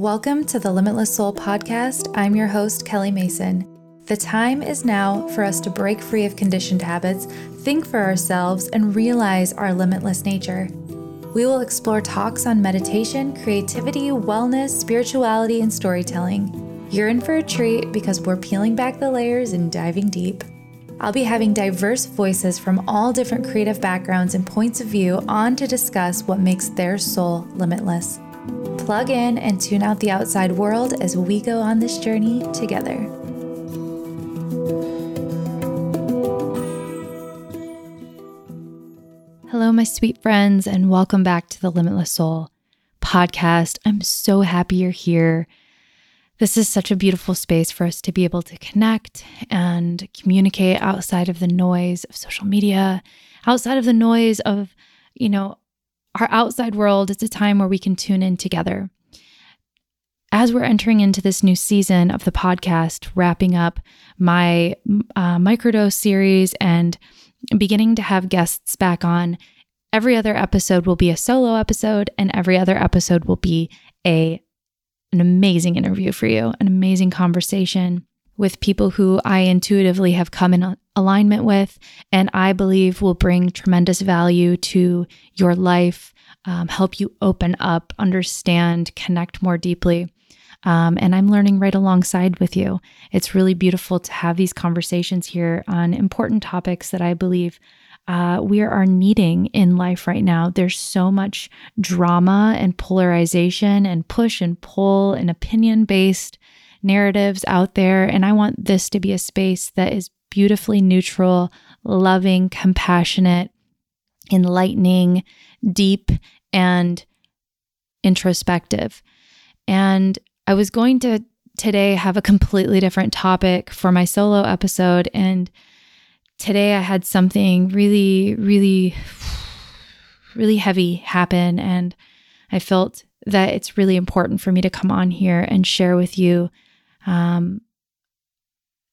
Welcome to the Limitless Soul podcast. I'm your host, Kelly Mason. The time is now for us to break free of conditioned habits, think for ourselves, and realize our limitless nature. We will explore talks on meditation, creativity, wellness, spirituality, and storytelling. You're in for a treat because we're peeling back the layers and diving deep. I'll be having diverse voices from all different creative backgrounds and points of view on to discuss what makes their soul limitless. Plug in and tune out the outside world as we go on this journey together. Hello, my sweet friends, and welcome back to the Limitless Soul podcast. I'm so happy you're here. This is such a beautiful space for us to be able to connect and communicate outside of the noise of social media, outside of the noise of, you know, our outside world. It's a time where we can tune in together. As we're entering into this new season of the podcast, wrapping up my uh, microdose series and beginning to have guests back on, every other episode will be a solo episode, and every other episode will be a an amazing interview for you, an amazing conversation with people who I intuitively have come in alignment with, and I believe will bring tremendous value to your life, um, help you open up, understand, connect more deeply. Um, and I'm learning right alongside with you. It's really beautiful to have these conversations here on important topics that I believe uh, we are needing in life right now. There's so much drama and polarization and push and pull and opinion based narratives out there. And I want this to be a space that is beautifully neutral, loving, compassionate, enlightening, deep, and introspective. And I was going to today have a completely different topic for my solo episode. And today I had something really, really, really heavy happen. And I felt that it's really important for me to come on here and share with you um,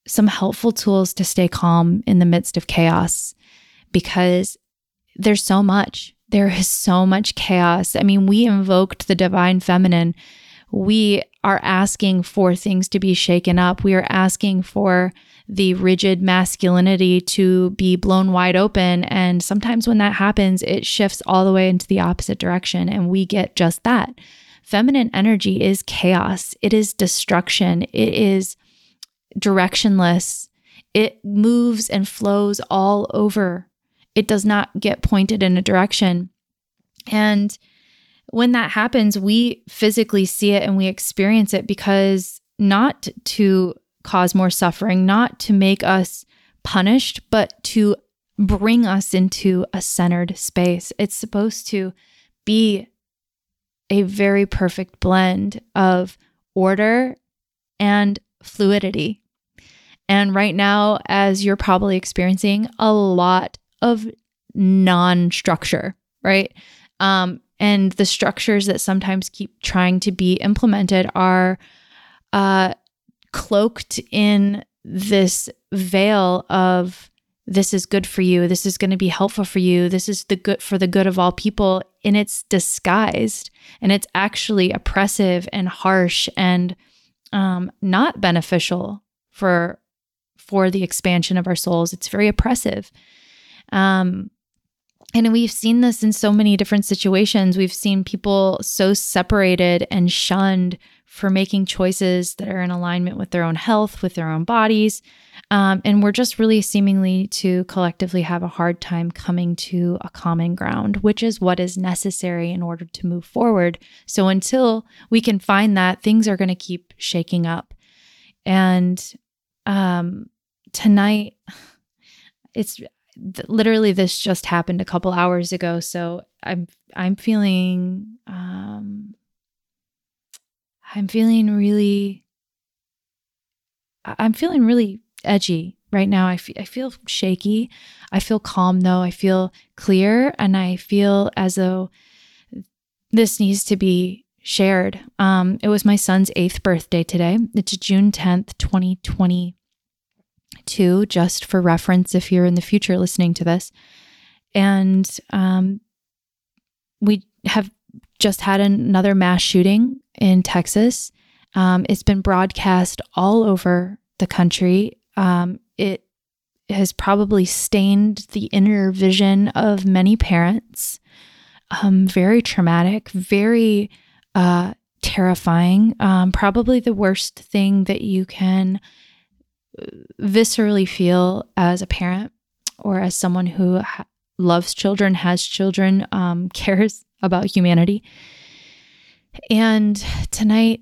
some helpful tools to stay calm in the midst of chaos because there's so much. There is so much chaos. I mean, we invoked the divine feminine. We are asking for things to be shaken up. We are asking for the rigid masculinity to be blown wide open. And sometimes when that happens, it shifts all the way into the opposite direction, and we get just that. Feminine energy is chaos, it is destruction, it is directionless, it moves and flows all over. It does not get pointed in a direction. And when that happens, we physically see it and we experience it because not to cause more suffering, not to make us punished, but to bring us into a centered space. It's supposed to be a very perfect blend of order and fluidity. And right now, as you're probably experiencing, a lot of non structure, right? Um, and the structures that sometimes keep trying to be implemented are uh, cloaked in this veil of this is good for you this is going to be helpful for you this is the good for the good of all people and it's disguised and it's actually oppressive and harsh and um, not beneficial for for the expansion of our souls. It's very oppressive. Um, and we've seen this in so many different situations we've seen people so separated and shunned for making choices that are in alignment with their own health, with their own bodies. Um, and we're just really seemingly to collectively have a hard time coming to a common ground, which is what is necessary in order to move forward. So until we can find that, things are going to keep shaking up. And um, tonight, it's literally this just happened a couple hours ago. So I'm I'm feeling um, I'm feeling really I'm feeling really edgy right now. I, f- I feel shaky. I feel calm though. I feel clear and I feel as though this needs to be shared. Um, it was my son's eighth birthday today. It's June 10th, 2022, just for reference if you're in the future listening to this. And um, we have just had another mass shooting in Texas. Um, it's been broadcast all over the country. Um, it has probably stained the inner vision of many parents. Um, very traumatic, very uh, terrifying. Um, probably the worst thing that you can viscerally feel as a parent or as someone who ha- loves children, has children, um, cares about humanity. And tonight,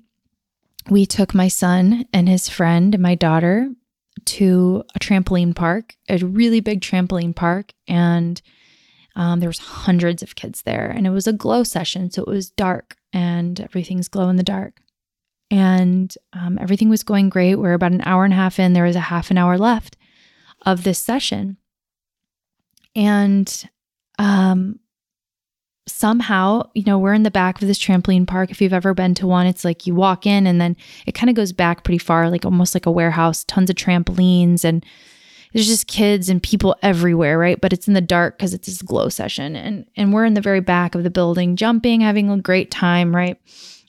we took my son and his friend and my daughter to a trampoline park, a really big trampoline park, and um, there was hundreds of kids there, and it was a glow session, so it was dark, and everything's glow in the dark, and um, everything was going great. We're about an hour and a half in. There was a half an hour left of this session, and um, somehow, you know, we're in the back of this trampoline park. If you've ever been to one, it's like you walk in and then it kind of goes back pretty far, like almost like a warehouse, tons of trampolines and there's just kids and people everywhere, right? But it's in the dark because it's this glow session. And and we're in the very back of the building, jumping, having a great time, right?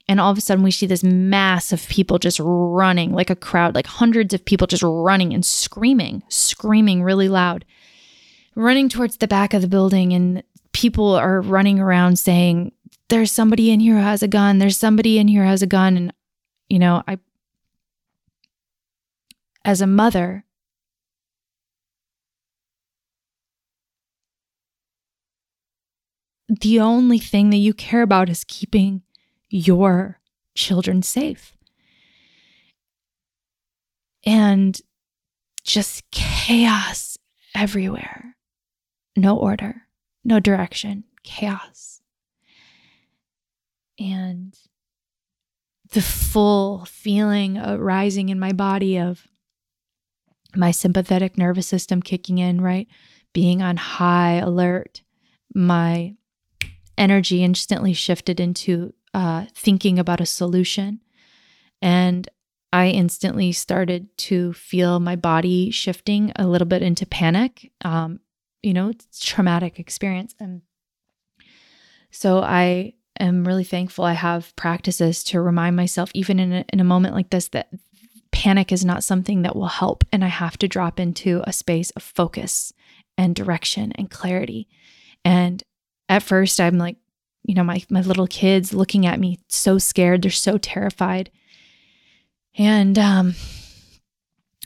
And all of a sudden we see this mass of people just running, like a crowd, like hundreds of people just running and screaming, screaming really loud running towards the back of the building and people are running around saying, There's somebody in here who has a gun. There's somebody in here who has a gun. And, you know, I, as a mother, the only thing that you care about is keeping your children safe. And just chaos everywhere, no order no direction, chaos. And the full feeling uh, arising in my body of my sympathetic nervous system kicking in, right? Being on high alert, my energy instantly shifted into uh, thinking about a solution. And I instantly started to feel my body shifting a little bit into panic. Um, you know, traumatic experience. And so I am really thankful I have practices to remind myself, even in a, in a moment like this, that panic is not something that will help. And I have to drop into a space of focus and direction and clarity. And at first, I'm like, you know, my, my little kids looking at me so scared. They're so terrified. And um,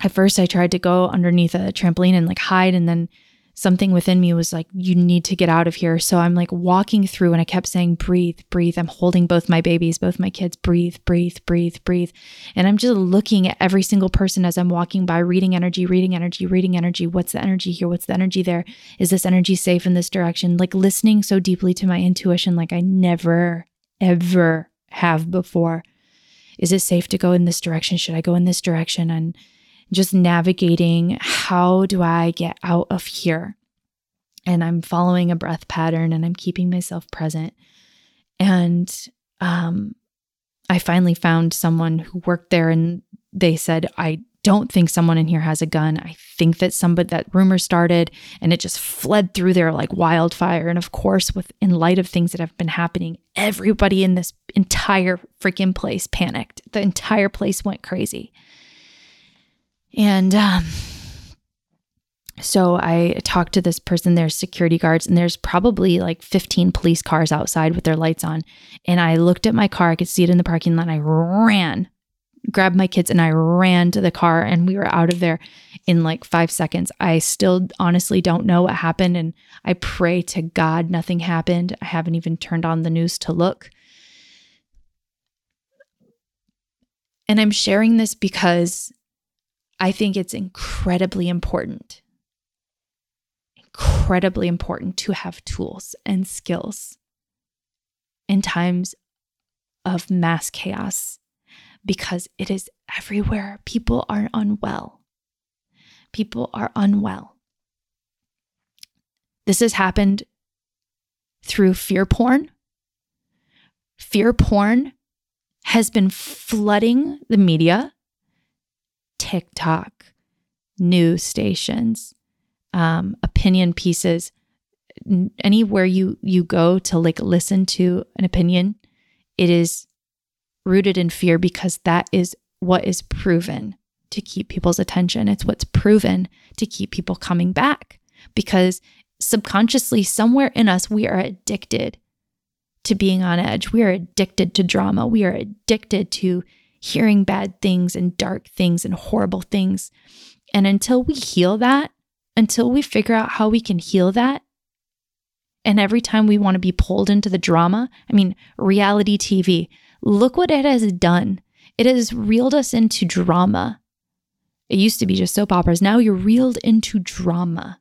at first, I tried to go underneath a trampoline and like hide. And then something within me was like, you need to get out of here. So I'm like walking through and I kept saying, breathe, breathe. I'm holding both my babies, both my kids, breathe, breathe, breathe, breathe. And I'm just looking at every single person as I'm walking by, reading energy, reading energy, reading energy. What's the energy here? What's the energy there? Is this energy safe in this direction? Like listening so deeply to my intuition, like I never, ever have before. Is it safe to go in this direction? Should I go in this direction? And just navigating how do I get out of here? And I'm following a breath pattern and I'm keeping myself present. And um, I finally found someone who worked there and they said, I don't think someone in here has a gun. I think that somebody that rumor started and it just fled through there like wildfire. And of course, with in light of things that have been happening, everybody in this entire freaking place panicked. The entire place went crazy. And um, so I talked to this person, there's security guards, and there's probably like 15 police cars outside with their lights on. And I looked at my car, I could see it in the parking lot. I ran, grabbed my kids, and I ran to the car, and we were out of there in like five seconds. I still honestly don't know what happened. And I pray to God nothing happened. I haven't even turned on the news to look. And I'm sharing this because I think it's incredibly important, incredibly important to have tools and skills in times of mass chaos because it is everywhere. People are unwell. People are unwell. This has happened through fear porn. Fear porn has been flooding the media TikTok, news stations, um, opinion pieces, anywhere you you go to like listen to an opinion, it is rooted in fear because that is what is proven to keep people's attention. It's what's proven to keep people coming back because subconsciously, somewhere in us, we are addicted to being on edge. We are addicted to drama. We are addicted to hearing bad things and dark things and horrible things. And until we heal that, until we figure out how we can heal that, and every time we want to be pulled into the drama, I mean, reality TV, look what it has done. It has reeled us into drama. It used to be just soap operas. Now you're reeled into drama.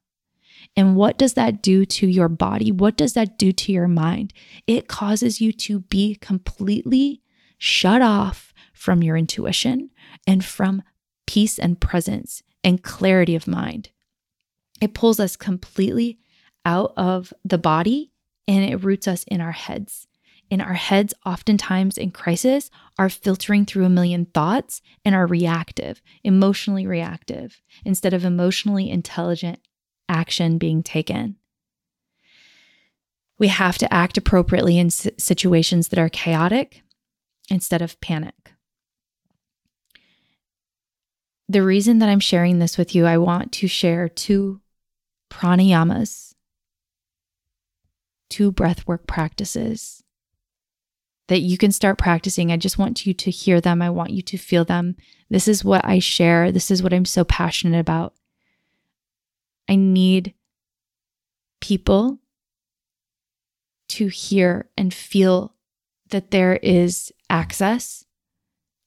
And what does that do to your body? What does that do to your mind? It causes you to be completely shut off from your intuition and from peace and presence and clarity of mind. It pulls us completely out of the body and it roots us in our heads. In our heads, oftentimes in crisis, are filtering through a million thoughts and are reactive, emotionally reactive, instead of emotionally intelligent action being taken. We have to act appropriately in situations that are chaotic instead of panic. The reason that I'm sharing this with you, I want to share two pranayamas, two breathwork practices that you can start practicing. I just want you to hear them. I want you to feel them. This is what I share. This is what I'm so passionate about. I need people to hear and feel that there is access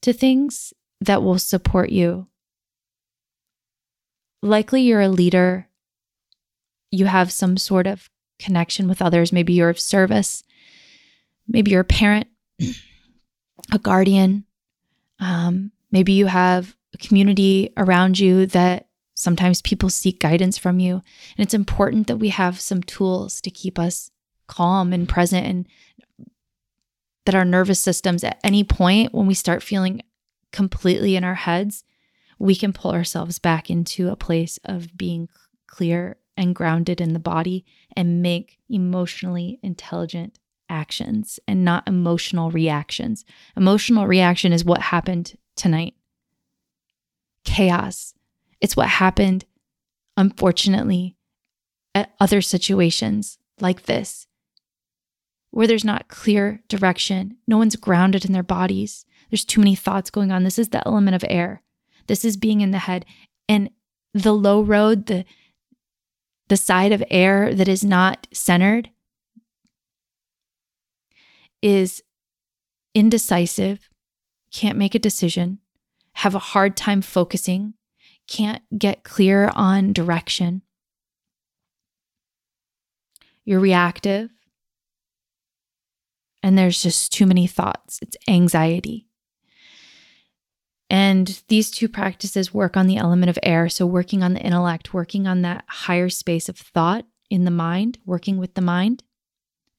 to things that will support you. Likely you're a leader, you have some sort of connection with others. Maybe you're of service, maybe you're a parent, a guardian. Um, maybe you have a community around you that Sometimes people seek guidance from you. And it's important that we have some tools to keep us calm and present and that our nervous systems at any point when we start feeling completely in our heads, we can pull ourselves back into a place of being clear and grounded in the body and make emotionally intelligent actions and not emotional reactions. Emotional reaction is what happened tonight. Chaos, it's what happened, unfortunately, at other situations like this, where there's not clear direction. No one's grounded in their bodies. There's too many thoughts going on. This is the element of air. This is being in the head. And the low road, the the side of air that is not centered is indecisive, can't make a decision, have a hard time focusing, can't get clear on direction. You're reactive, and there's just too many thoughts. It's anxiety. And these two practices work on the element of air. So, working on the intellect, working on that higher space of thought in the mind, working with the mind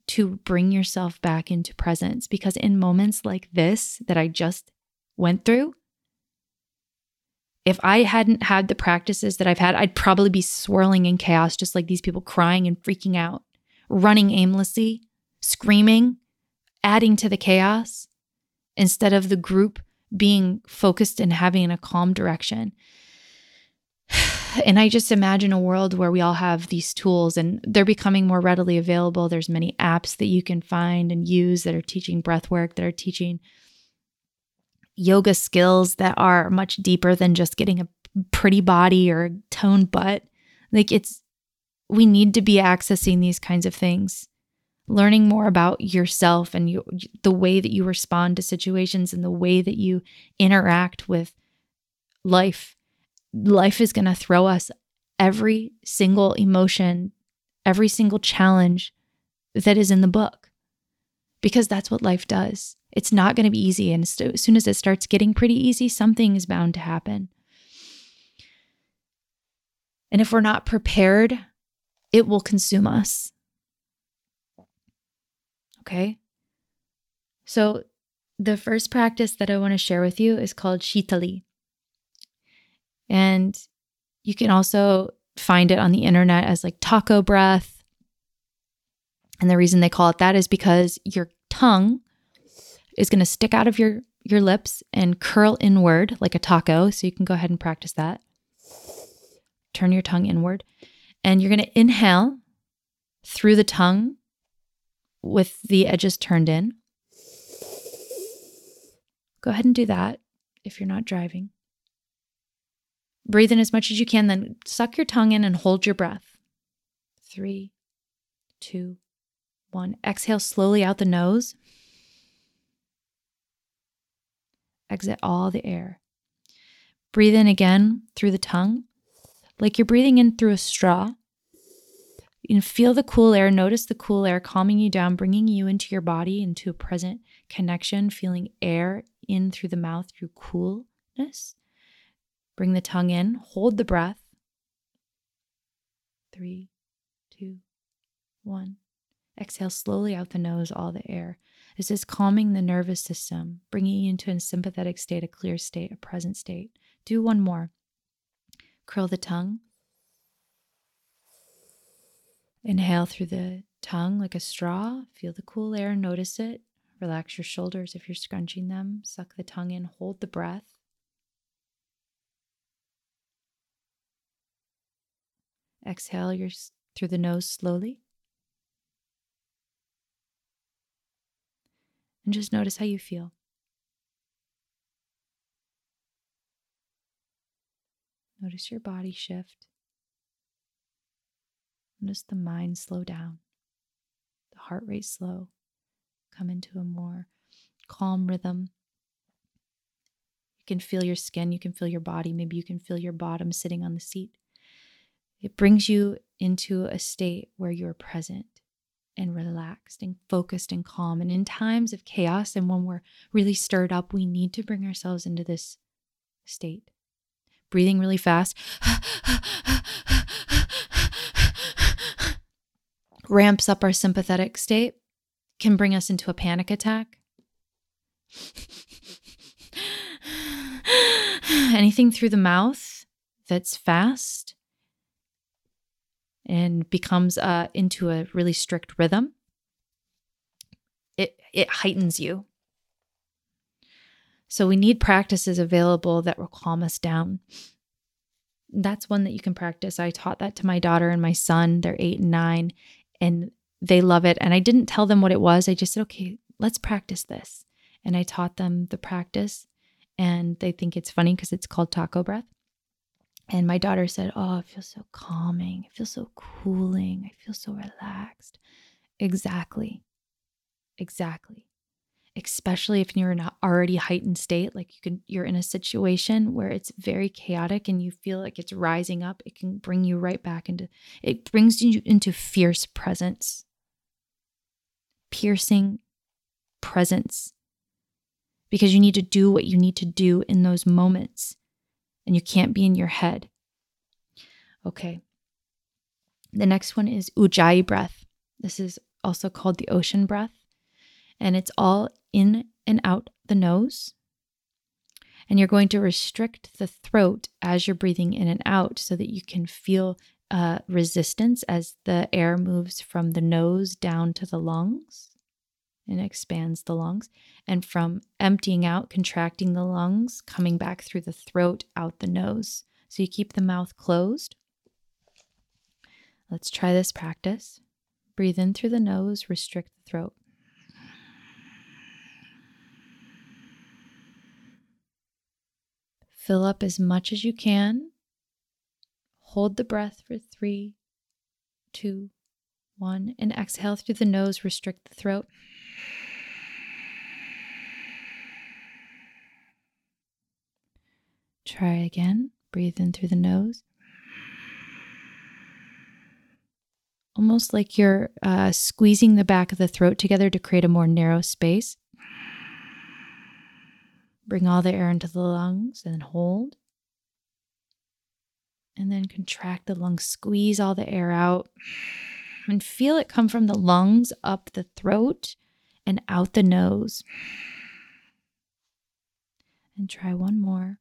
to bring yourself back into presence. Because in moments like this that I just went through, if I hadn't had the practices that I've had, I'd probably be swirling in chaos, just like these people crying and freaking out, running aimlessly, screaming, adding to the chaos instead of the group being focused and having a calm direction. And I just imagine a world where we all have these tools and they're becoming more readily available. There's many apps that you can find and use that are teaching breath work, that are teaching yoga skills that are much deeper than just getting a pretty body or a toned butt. Like it's, we need to be accessing these kinds of things, learning more about yourself and you, the way that you respond to situations and the way that you interact with life. Life is going to throw us every single emotion, every single challenge that is in the book because that's what life does. It's not going to be easy. And as soon as it starts getting pretty easy, something is bound to happen. And if we're not prepared, it will consume us. Okay. So, the first practice that I want to share with you is called Shitali. And you can also find it on the internet as like taco breath And the reason they call it that is because your tongue is going to stick out of your your lips and curl inward like a taco. So you can go ahead and practice that. Turn your tongue inward. And you're going to inhale through the tongue with the edges turned in. Go ahead and do that if you're not driving. Breathe in as much as you can, then suck your tongue in and hold your breath. Three, two, one. Exhale slowly out the nose. Exit all the air. Breathe in again through the tongue, like you're breathing in through a straw. You can feel the cool air, notice the cool air calming you down, bringing you into your body, into a present connection, feeling air in through the mouth through coolness. Bring the tongue in, hold the breath. Three, two, one. Exhale slowly out the nose, all the air. This is calming the nervous system, bringing you into a sympathetic state, a clear state, a present state. Do one more. Curl the tongue. Inhale through the tongue like a straw. Feel the cool air, notice it. Relax your shoulders if you're scrunching them. Suck the tongue in, hold the breath. Exhale your, through the nose slowly. And just notice how you feel. Notice your body shift. Notice the mind slow down, the heart rate slow, come into a more calm rhythm. You can feel your skin, you can feel your body, maybe you can feel your bottom sitting on the seat. It brings you into a state where you're present and relaxed and focused and calm. And in times of chaos and when we're really stirred up, we need to bring ourselves into this state. Breathing really fast ramps up our sympathetic state, can bring us into a panic attack. Anything through the mouth that's fast and becomes uh, into a really strict rhythm, it, it heightens you. So we need practices available that will calm us down. That's one that you can practice. I taught that to my daughter and my son. They're eight and nine, and they love it. And I didn't tell them what it was. I just said, okay, let's practice this. And I taught them the practice, and they think it's funny because it's called taco breath. And my daughter said, Oh, it feels so calming. It feels so cooling. I feel so relaxed. Exactly. Exactly. Especially if you're in an already heightened state, like you can, you're in a situation where it's very chaotic and you feel like it's rising up. It can bring you right back into, it brings you into fierce presence, piercing presence, because you need to do what you need to do in those moments and you can't be in your head. Okay. The next one is Ujjayi breath. This is also called the ocean breath, and it's all in and out the nose. And you're going to restrict the throat as you're breathing in and out so that you can feel uh, resistance as the air moves from the nose down to the lungs and expands the lungs. And from emptying out, contracting the lungs, coming back through the throat, out the nose. So you keep the mouth closed. Let's try this practice. Breathe in through the nose, restrict the throat. Fill up as much as you can. Hold the breath for three, two, one, and exhale through the nose, restrict the throat. Try again. Breathe in through the nose. Almost like you're uh, squeezing the back of the throat together to create a more narrow space. Bring all the air into the lungs and hold. And then contract the lungs, squeeze all the air out, and feel it come from the lungs up the throat and out the nose. And try one more.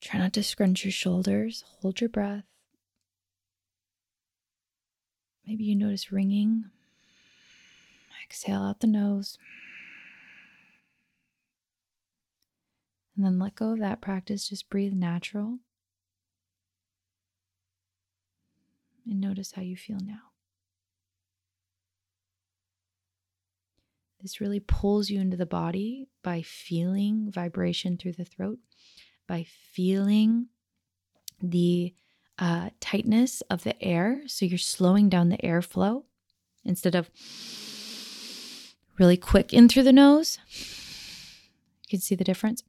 Try not to scrunch your shoulders. Hold your breath. Maybe you notice ringing. Exhale out the nose. And then let go of that practice. Just breathe natural. And notice how you feel now. This really pulls you into the body by feeling vibration through the throat, by feeling the uh, tightness of the air. So you're slowing down the airflow instead of really quick in through the nose. You can see the difference.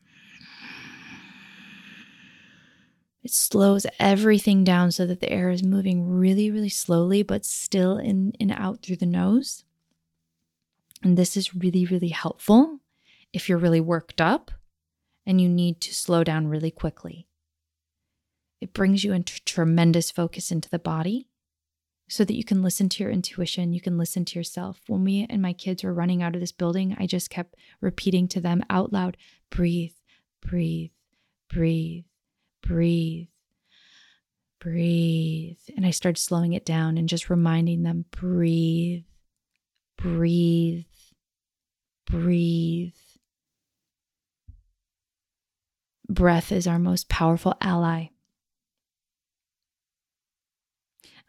It slows everything down so that the air is moving really, really slowly, but still in and out through the nose. And this is really, really helpful if you're really worked up and you need to slow down really quickly. It brings you into tremendous focus into the body so that you can listen to your intuition, you can listen to yourself. When me and my kids were running out of this building, I just kept repeating to them out loud breathe, breathe, breathe, breathe, breathe. And I started slowing it down and just reminding them breathe, breathe, breathe. Breath is our most powerful ally.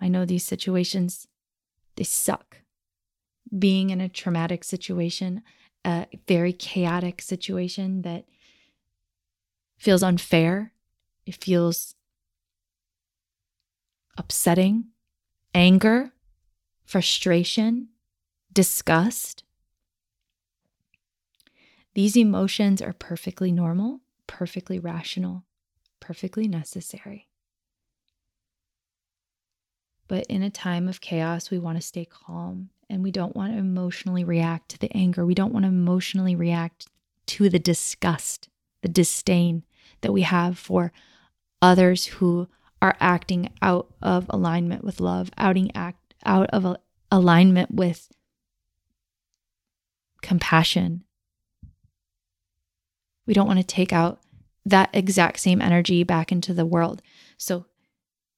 I know these situations, they suck. Being in a traumatic situation, a very chaotic situation that feels unfair, it feels upsetting, anger, frustration, disgust. These emotions are perfectly normal, perfectly rational, perfectly necessary. But in a time of chaos, we want to stay calm and we don't want to emotionally react to the anger. We don't want to emotionally react to the disgust, the disdain that we have for others who are acting out of alignment with love, outing act out of alignment with compassion. We don't want to take out that exact same energy back into the world. So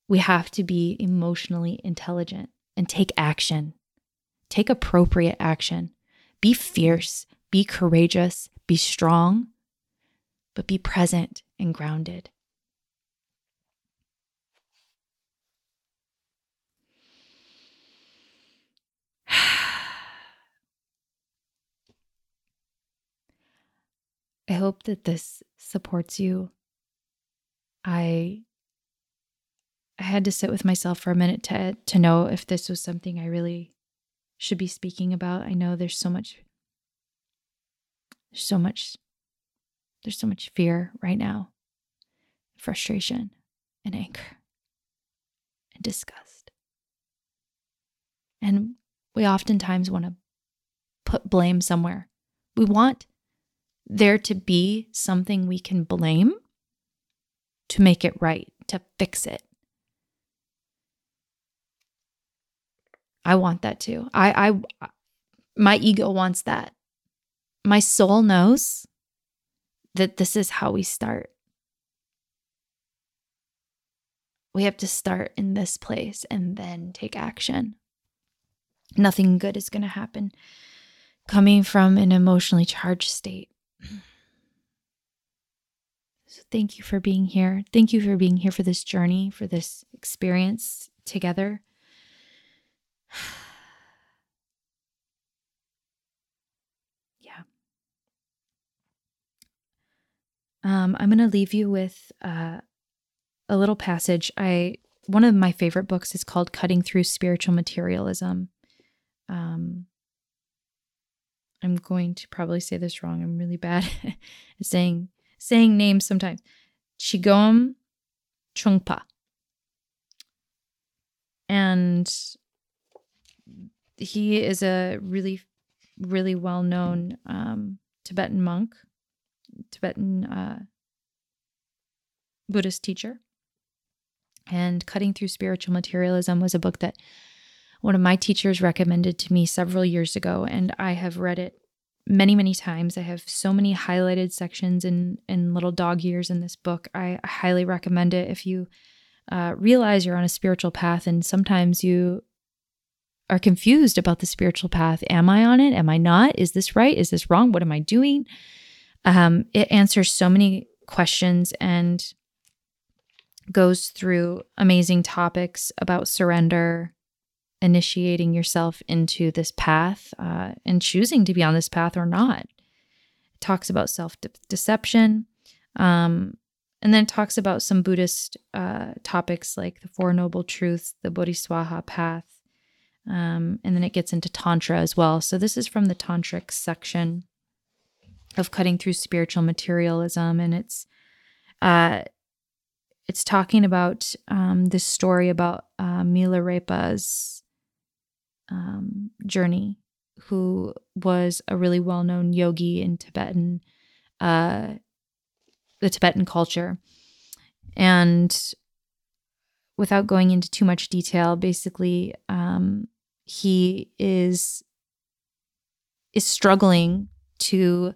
we have to be emotionally intelligent and take action. Take appropriate action. Be fierce, be courageous, be strong, but be present and grounded. I hope that this supports you. I I had to sit with myself for a minute to to know if this was something I really should be speaking about. I know there's so much there's so much there's so much fear right now. Frustration and anger and disgust. And we oftentimes want to put blame somewhere. We want there to be something we can blame to make it right, to fix it. I want that too. I I my ego wants that. My soul knows that this is how we start. We have to start in this place and then take action. Nothing good is going to happen coming from an emotionally charged state. So, thank you for being here. Thank you for being here for this journey, for this experience together. yeah. Um, I'm going to leave you with uh, a little passage. I one of my favorite books is called "Cutting Through Spiritual Materialism." Um, I'm going to probably say this wrong. I'm really bad at saying saying names sometimes. Chigom Trungpa. And he is a really, really well known um, Tibetan monk, Tibetan uh, Buddhist teacher. And Cutting Through Spiritual Materialism was a book that one of my teachers recommended to me several years ago, and I have read it many, many times. I have so many highlighted sections and and little dog ears in this book. I, highly recommend it if you uh, realize you're on a spiritual path and sometimes you are confused about the spiritual path. Am I on it? Am I not? Is this right? Is this wrong? What am I doing? Um, it answers so many questions and goes through amazing topics about surrender, initiating yourself into this path, uh, and choosing to be on this path or not. It talks about self deception. Um, and then talks about some Buddhist uh, topics like the Four Noble Truths, the Bodhisattva path, um, and then it gets into Tantra as well. So this is from the Tantric section of cutting through spiritual materialism, and it's uh, it's talking about um, this story about uh, Milarepa's um, journey, who was a really well known yogi in Tibetan uh, the Tibetan culture. And without going into too much detail, basically, um, he is is struggling to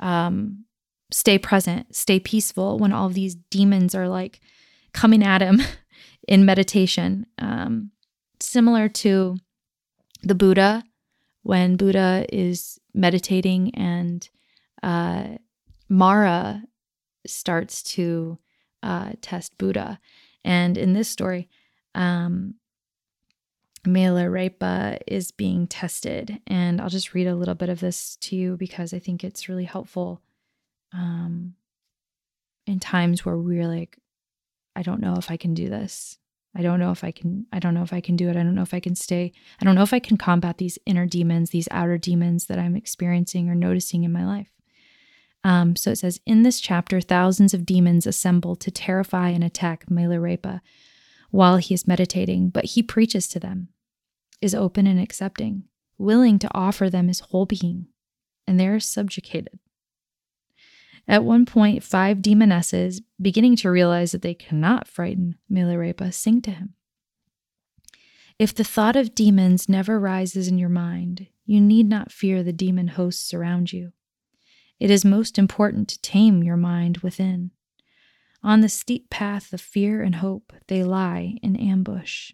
um, stay present, stay peaceful when all these demons are like coming at him in meditation. Um, similar to the Buddha, when Buddha is meditating and uh, Mara starts to uh, test Buddha. And in this story, um, Milarepa is being tested. And I'll just read a little bit of this to you because I think it's really helpful um, in times where we're like, I don't know if I can do this. I don't know if I can, I don't know if I can do it. I don't know if I can stay. I don't know if I can combat these inner demons, these outer demons that I'm experiencing or noticing in my life. Um, so it says, in this chapter, thousands of demons assemble to terrify and attack Milarepa while he is meditating, but he preaches to them, is open and accepting, willing to offer them his whole being, and they are subjugated. At one point, five demonesses, beginning to realize that they cannot frighten Milarepa, sing to him. If the thought of demons never rises in your mind, you need not fear the demon hosts around you. It is most important to tame your mind within. On the steep path of fear and hope, they lie in ambush.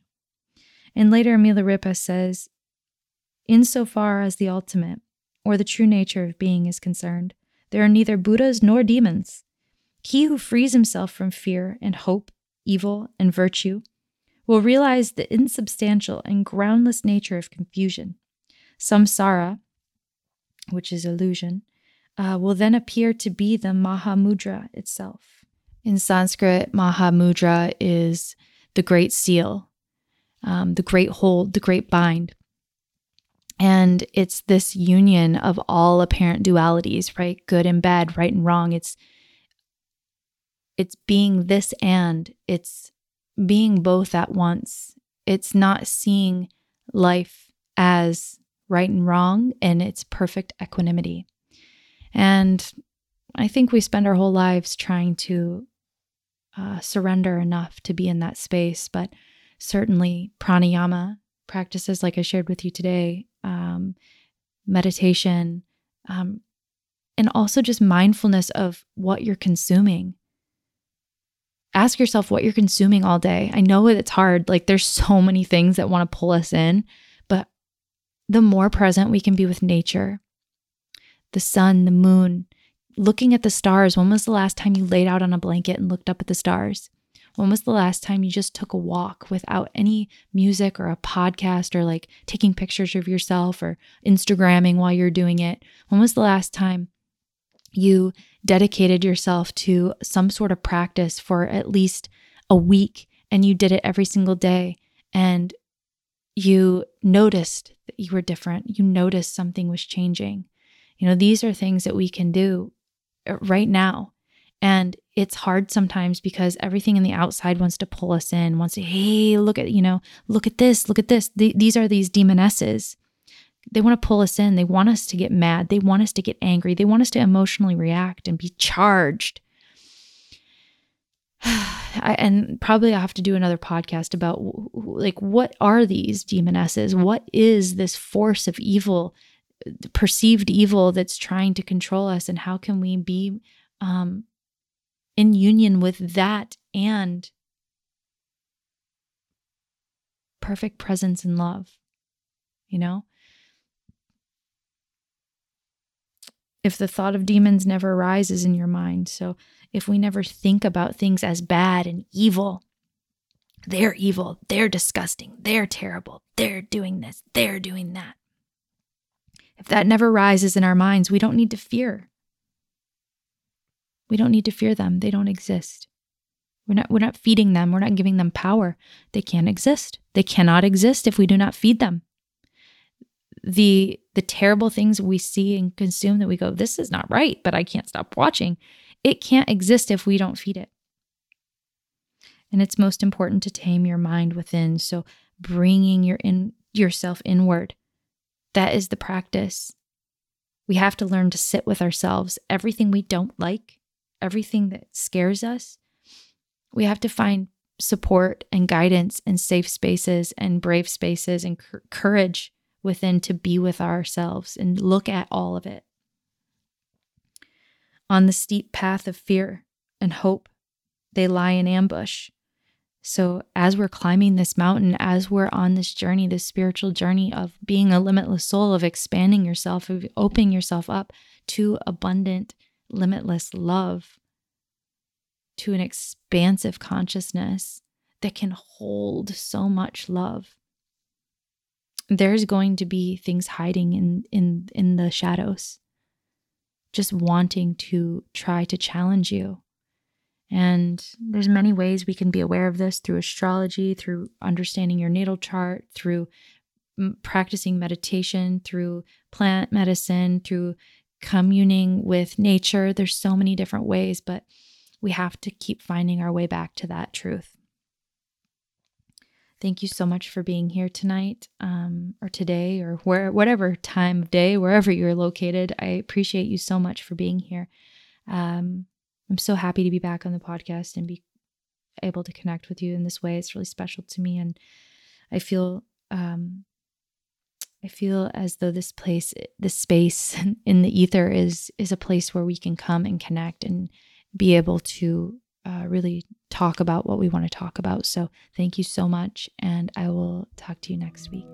And later, Milarepa says, Insofar as the ultimate, or the true nature of being, is concerned, there are neither Buddhas nor demons. He who frees himself from fear and hope, evil and virtue, will realize the insubstantial and groundless nature of confusion. Samsara, which is illusion, uh, will then appear to be the Mahamudra itself. In Sanskrit, Mahamudra is the great seal, um, the great hold, the great bind. And it's this union of all apparent dualities, right? Good and bad, right and wrong. It's it's being this and it's being both at once. It's not seeing life as right and wrong and its perfect equanimity. And I think we spend our whole lives trying to uh, surrender enough to be in that space. But certainly, pranayama practices, like I shared with you today, um, meditation, um, and also just mindfulness of what you're consuming. Ask yourself what you're consuming all day. I know it's hard. Like, there's so many things that want to pull us in, but the more present we can be with nature, the sun, the moon, looking at the stars. When was the last time you laid out on a blanket and looked up at the stars? When was the last time you just took a walk without any music or a podcast or like taking pictures of yourself or Instagramming while you're doing it? When was the last time you dedicated yourself to some sort of practice for at least a week and you did it every single day and you noticed that you were different? You noticed something was changing. You know, these are things that we can do uh, right now. And it's hard sometimes because everything in the outside wants to pull us in, wants to, hey, look at, you know, look at this, look at this. Th- these are these demonesses. They want to pull us in. They want us to get mad. They want us to get angry. They want us to emotionally react and be charged. I, and probably I'll have to do another podcast about like what are these demonesses? What is this force of evil perceived evil that's trying to control us and how can we be um, in union with that and perfect presence and love you know if the thought of demons never arises in your mind so if we never think about things as bad and evil they're evil they're disgusting they're terrible they're doing this they're doing that if that never rises in our minds, we don't need to fear. We don't need to fear them. They don't exist. We're not, we're not feeding them. We're not giving them power. They can't exist. They cannot exist if we do not feed them. The, the terrible things we see and consume that we go, this is not right, but I can't stop watching. It can't exist if we don't feed it. And it's most important to tame your mind within. So bringing your in yourself inward that is the practice. We have to learn to sit with ourselves. Everything we don't like, everything that scares us, we have to find support and guidance and safe spaces and brave spaces and courage within to be with ourselves and look at all of it. On the steep path of fear and hope, they lie in ambush. So, as we're climbing this mountain, as we're on this journey, this spiritual journey of being a limitless soul, of expanding yourself, of opening yourself up to abundant, limitless love, to an expansive consciousness that can hold so much love, there's going to be things hiding in, in, in the shadows, just wanting to try to challenge you. And there's many ways we can be aware of this through astrology, through understanding your natal chart, through practicing meditation, through plant medicine, through communing with nature. There's so many different ways, but we have to keep finding our way back to that truth. Thank you so much for being here tonight um, or today or where whatever time of day, wherever you're located. I appreciate you so much for being here. Um, I'm so happy to be back on the podcast and be able to connect with you in this way. It's really special to me, and I feel um, I feel as though this place, this space in the ether, is is a place where we can come and connect and be able to uh, really talk about what we want to talk about. So thank you so much, and I will talk to you next week.